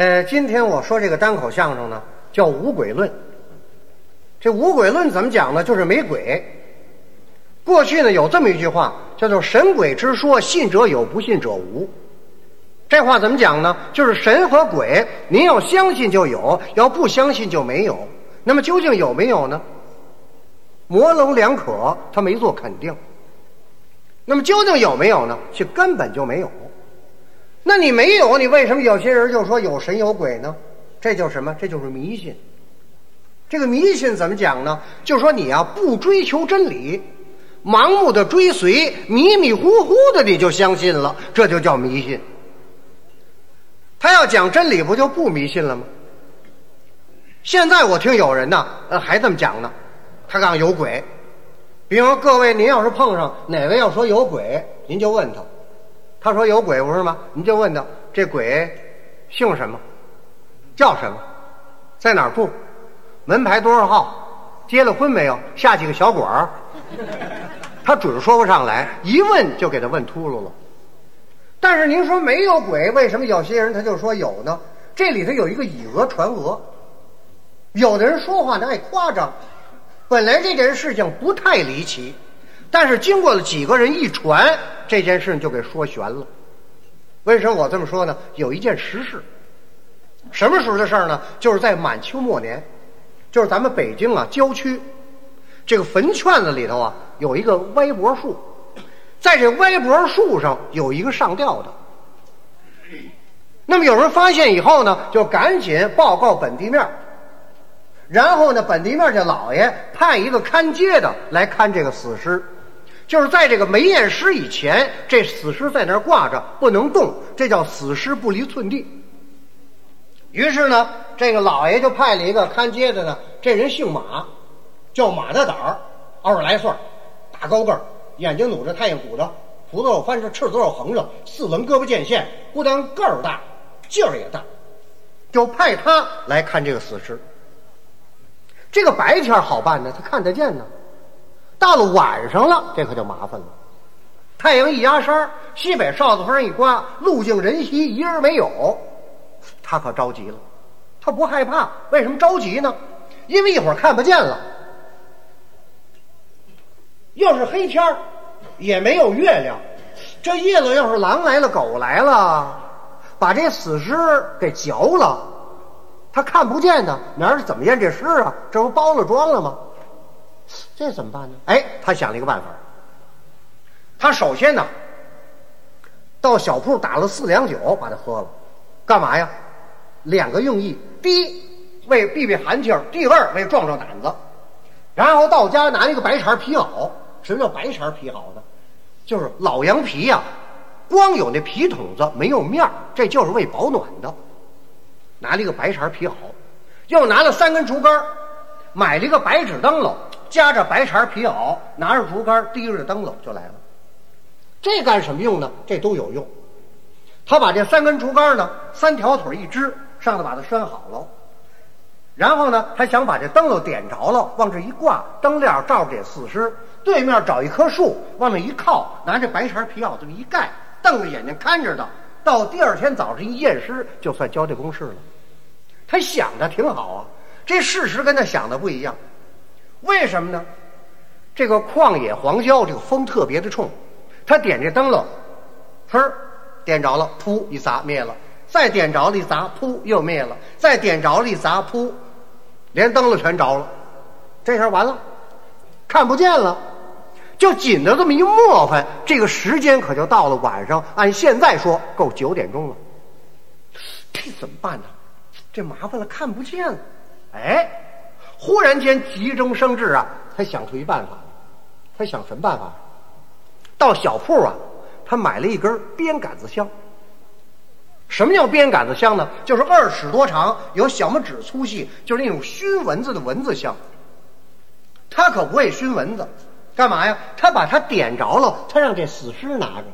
呃，今天我说这个单口相声呢，叫无鬼论。这无鬼论怎么讲呢？就是没鬼。过去呢有这么一句话，叫做“神鬼之说，信者有，不信者无”。这话怎么讲呢？就是神和鬼，您要相信就有，要不相信就没有。那么究竟有没有呢？模棱两可，他没做肯定。那么究竟有没有呢？是根本就没有。那你没有，你为什么有些人就说有神有鬼呢？这叫什么？这就是迷信。这个迷信怎么讲呢？就说你啊不追求真理，盲目的追随，迷迷糊糊的你就相信了，这就叫迷信。他要讲真理，不就不迷信了吗？现在我听有人呢，呃，还这么讲呢。他讲有鬼，比如说各位，您要是碰上哪位要说有鬼，您就问他。他说有鬼不是吗？您就问他这鬼姓什么，叫什么，在哪儿住，门牌多少号，结了婚没有，下几个小馆儿。他准说不上来，一问就给他问秃噜了。但是您说没有鬼，为什么有些人他就说有呢？这里头有一个以讹传讹，有的人说话呢爱夸张，本来这件事情不太离奇。但是经过了几个人一传，这件事就给说悬了。为什么我这么说呢？有一件实事，什么时候的事儿呢？就是在满清末年，就是咱们北京啊郊区，这个坟圈子里头啊有一个歪脖树，在这歪脖树上有一个上吊的。那么有人发现以后呢，就赶紧报告本地面然后呢，本地面这老爷派一个看街的来看这个死尸。就是在这个没验尸以前，这死尸在那儿挂着不能动，这叫死尸不离寸地。于是呢，这个老爷就派了一个看街的呢，这人姓马，叫马大胆儿，二十来岁，大高个儿，眼睛努着太阳鼓着，胡子肉翻着，翅子肉横着，四棱胳膊见线，不但个儿大，劲儿也大，就派他来看这个死尸。这个白天好办呢，他看得见呢。到了晚上了，这可就麻烦了。太阳一压山，西北哨子风一刮，路径人稀，一人没有，他可着急了。他不害怕，为什么着急呢？因为一会儿看不见了，要是黑天也没有月亮。这夜了，要是狼来了，狗来了，把这死尸给嚼了，他看不见呢，哪儿怎么验这尸啊？这不包了装了吗？这怎么办呢？哎，他想了一个办法。他首先呢，到小铺打了四两酒，把它喝了，干嘛呀？两个用意：第一，为避避寒气儿；第二，为壮壮胆子。然后到家拿了一个白茬皮袄。什么叫白茬皮袄呢？就是老羊皮呀，光有那皮筒子，没有面儿，这就是为保暖的。拿了一个白茬皮袄，又拿了三根竹竿，买了一个白纸灯笼。夹着白茬皮袄，拿着竹竿，提着灯笼就来了。这干什么用呢？这都有用。他把这三根竹竿呢，三条腿一支，上头把它拴好了。然后呢，他想把这灯笼点着了，往这一挂，灯亮照着这死尸。对面找一棵树，往那一靠，拿这白茬皮袄这么一盖，瞪着眼睛看着的。到第二天早上一验尸，就算交代公事了。他想的挺好啊，这事实跟他想的不一样。为什么呢？这个旷野黄郊，这个风特别的冲，他点这灯笼，呲点着了，噗一砸灭了；再点着了，一砸，噗又灭了；再点着了，一砸，噗，连灯笼全着了。这下完了，看不见了，就紧着这么一磨翻，这个时间可就到了晚上。按现在说，够九点钟了。这怎么办呢？这麻烦了，看不见了。哎。忽然间急中生智啊，他想出一办法。他想什么办法？到小铺啊，他买了一根编杆子香。什么叫编杆子香呢？就是二尺多长，有小拇指粗细，就是那种熏蚊子的蚊子香。他可不会熏蚊子，干嘛呀？他把它点着了，他让这死尸拿着。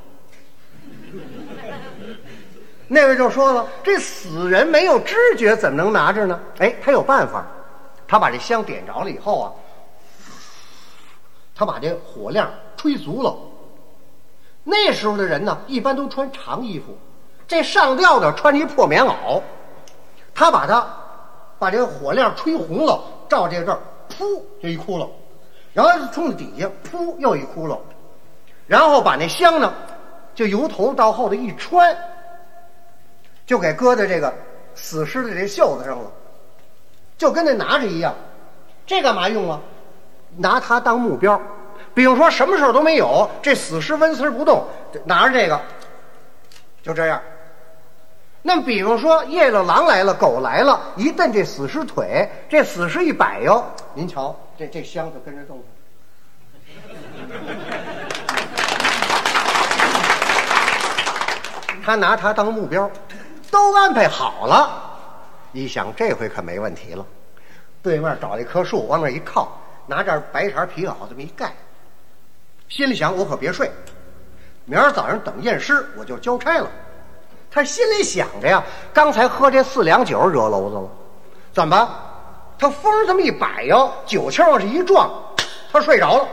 那位就说了：“这死人没有知觉，怎么能拿着呢？”哎，他有办法。他把这香点着了以后啊，他把这火量吹足了。那时候的人呢，一般都穿长衣服，这上吊的穿一破棉袄，他把它把这个火亮吹红了，照这这儿，噗就一窟窿，然后冲底下噗又一窟窿，然后把那香呢就由头到后头一穿，就给搁在这个死尸的这袖子上了，就跟那拿着一样。这干嘛用啊？拿它当目标。比如说什么事儿都没有，这死尸纹丝不动，拿着这个，就这样。那么，比如说夜了狼来了，狗来了，一蹬这死尸腿，这死尸一摆哟，您瞧，这这香就跟着动。他拿它当目标，都安排好了，一想这回可没问题了。对面找一棵树，往那一靠，拿这白茬皮袄这么一盖。心里想：我可别睡，明儿早上等验尸，我就交差了。他心里想着呀，刚才喝这四两酒惹娄子了，怎么？他风这么一摆哟，酒气往这一撞，他睡着了。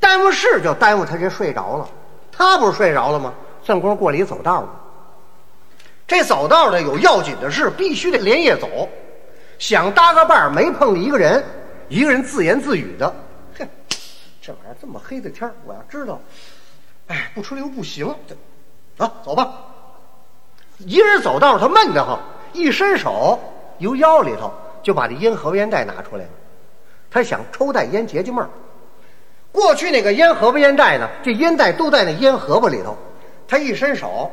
耽误事就耽误他这睡着了，他不是睡着了吗？正光过里走道呢。这走道的有要紧的事，必须得连夜走。想搭个伴儿，没碰见一个人，一个人自言自语的。哼这玩意儿这么黑的天我要知道，哎，不出溜不行。走，走吧。一人走道，他闷得慌，一伸手由腰里头就把这烟盒烟袋拿出来了。他想抽袋烟解解闷儿。过去那个烟盒烟袋呢，这烟袋都在那烟盒子里头。他一伸手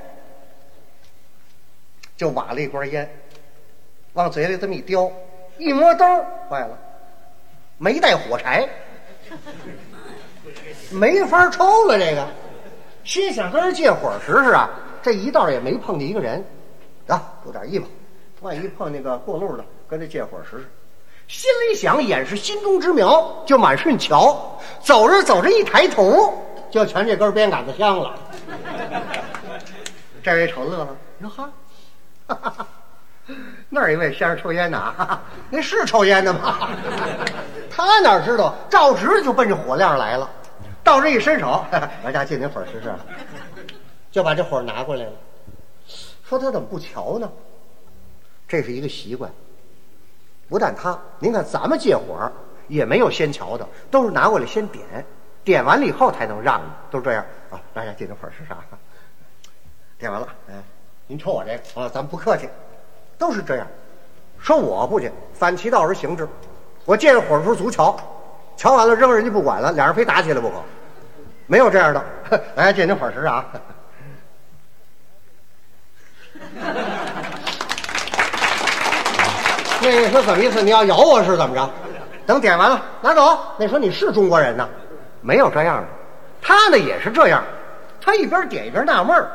就挖了一管烟，往嘴里这么一叼，一摸兜，坏了，没带火柴。没法抽了，这个心想跟人借火试试啊。这一道也没碰见一个人，啊，有点意思，万一碰那个过路的，跟他借火试试。心里想，掩饰心中之苗，就满顺桥。走着走着，一抬头，就全这根鞭杆子香了。这位瞅乐了，哟哈，那儿一位先生抽烟呢，那是抽烟的吗？他哪知道，照直就奔着火亮来了。到这一伸手，来家借您火试试，就把这火拿过来了。说他怎么不瞧呢？这是一个习惯。不但他，您看咱们借火也没有先瞧的，都是拿过来先点，点完了以后才能让的，都这样啊。来家借您火试试，点完了，哎，您瞅我这个啊，咱不客气，都是这样。说我不去，反其道而行之，我借着火时候足瞧，瞧完了扔人家不管了，俩人非打起来不可。没有这样的，来借您火石啊！那说怎么意思？你要咬我是怎么着？等点完了拿走。那说你是中国人呢？没有这样的，他呢也是这样，他一边点一边纳闷儿。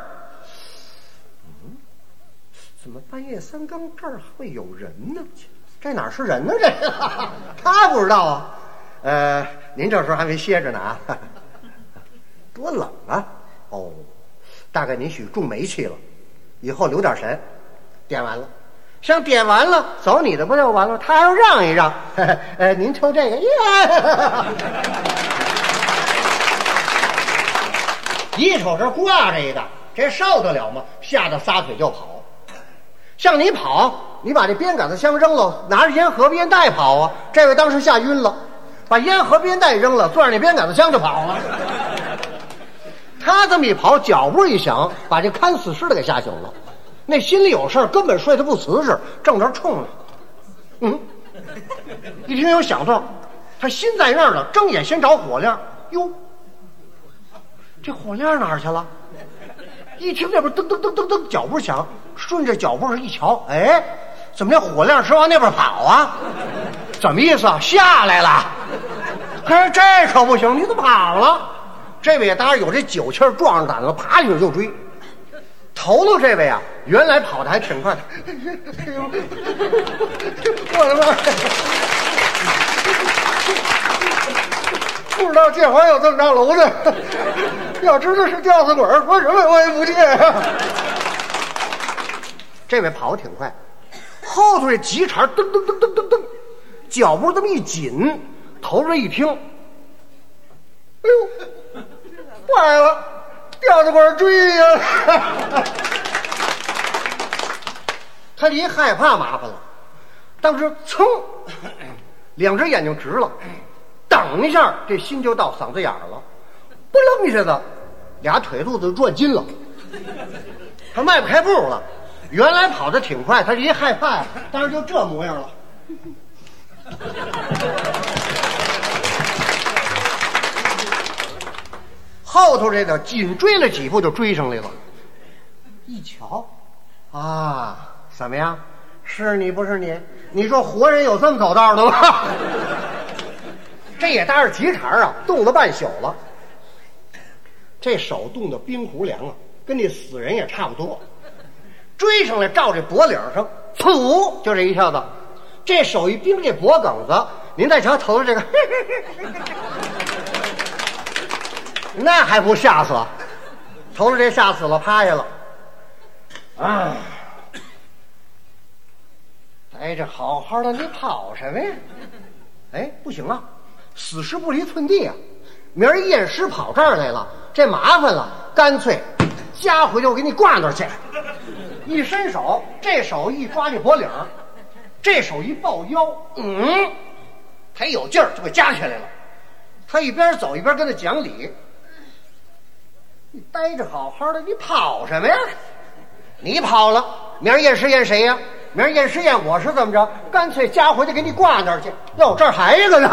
怎么半夜三更这儿会有人呢？这哪是人呢？这个 他不知道啊。呃，您这时候还没歇着呢啊。多冷啊！哦，大概您许中煤气了，以后留点神。点完了，像点完了，走你的不就完了？他要让一让，呃，您抽这个，一瞅这挂着一个，这受得了吗？吓得撒腿就跑。向你跑，你把这鞭杆子枪扔了，拿着烟盒烟袋跑啊！这位当时吓晕了，把烟盒烟袋扔了，攥着那鞭杆子枪就跑了。他这么一跑，脚步一响，把这看死尸的给吓醒了。那心里有事儿根本睡得不瓷实，正着冲着。嗯，一听有响动，他心在那儿呢，睁眼先找火亮。哟，这火亮哪儿去了？一听那边噔噔噔噔噔脚步响，顺着脚步上一瞧，哎，怎么这火亮是往那边跑啊？怎么意思啊？下来了？可是这可不行，你怎么跑了？这位当然有这酒气儿，壮着胆子，啪一下就追。头头这位啊，原来跑的还挺快的。我的妈！不知道这还有这么大楼的。要知道是吊死鬼，说什么我也不借。这位跑的挺快，后头这急茬噔噔噔噔噔噔，脚步这么一紧，头这一听，哎呦！坏了，吊着管追呀！他一害怕麻烦了，当时噌，两只眼睛直了，等一下这心就到嗓子眼儿了，不楞一下子，俩腿肚子转筋了，他迈不开步了。原来跑得挺快，他这一害怕呀，当时就这模样了。后头这个紧追了几步就追上来了，一瞧，啊，怎么样？是你不是你？你说活人有这么走道的吗？这也搭着急茬啊，冻了半宿了，这手冻得冰壶凉啊，跟那死人也差不多。追上来，照这脖领上，噗，就这一下子，这手一冰这脖梗子，您再瞧头上这个。那还不吓死？头上这吓死了，趴下了。啊！哎，这好好的，你跑什么呀？哎，不行啊，死尸不离寸地啊！明儿验尸跑这儿来了，这麻烦了，干脆夹回去，我给你挂那儿去。一伸手，这手一抓这脖领这手一抱腰，嗯，他有劲儿就给夹起来了。他一边走一边跟他讲理。你待着好好的，你跑什么呀？你跑了，明儿验尸验谁呀？明儿验尸验我是怎么着？干脆家回去给你挂那儿去。哟，这儿还一个呢。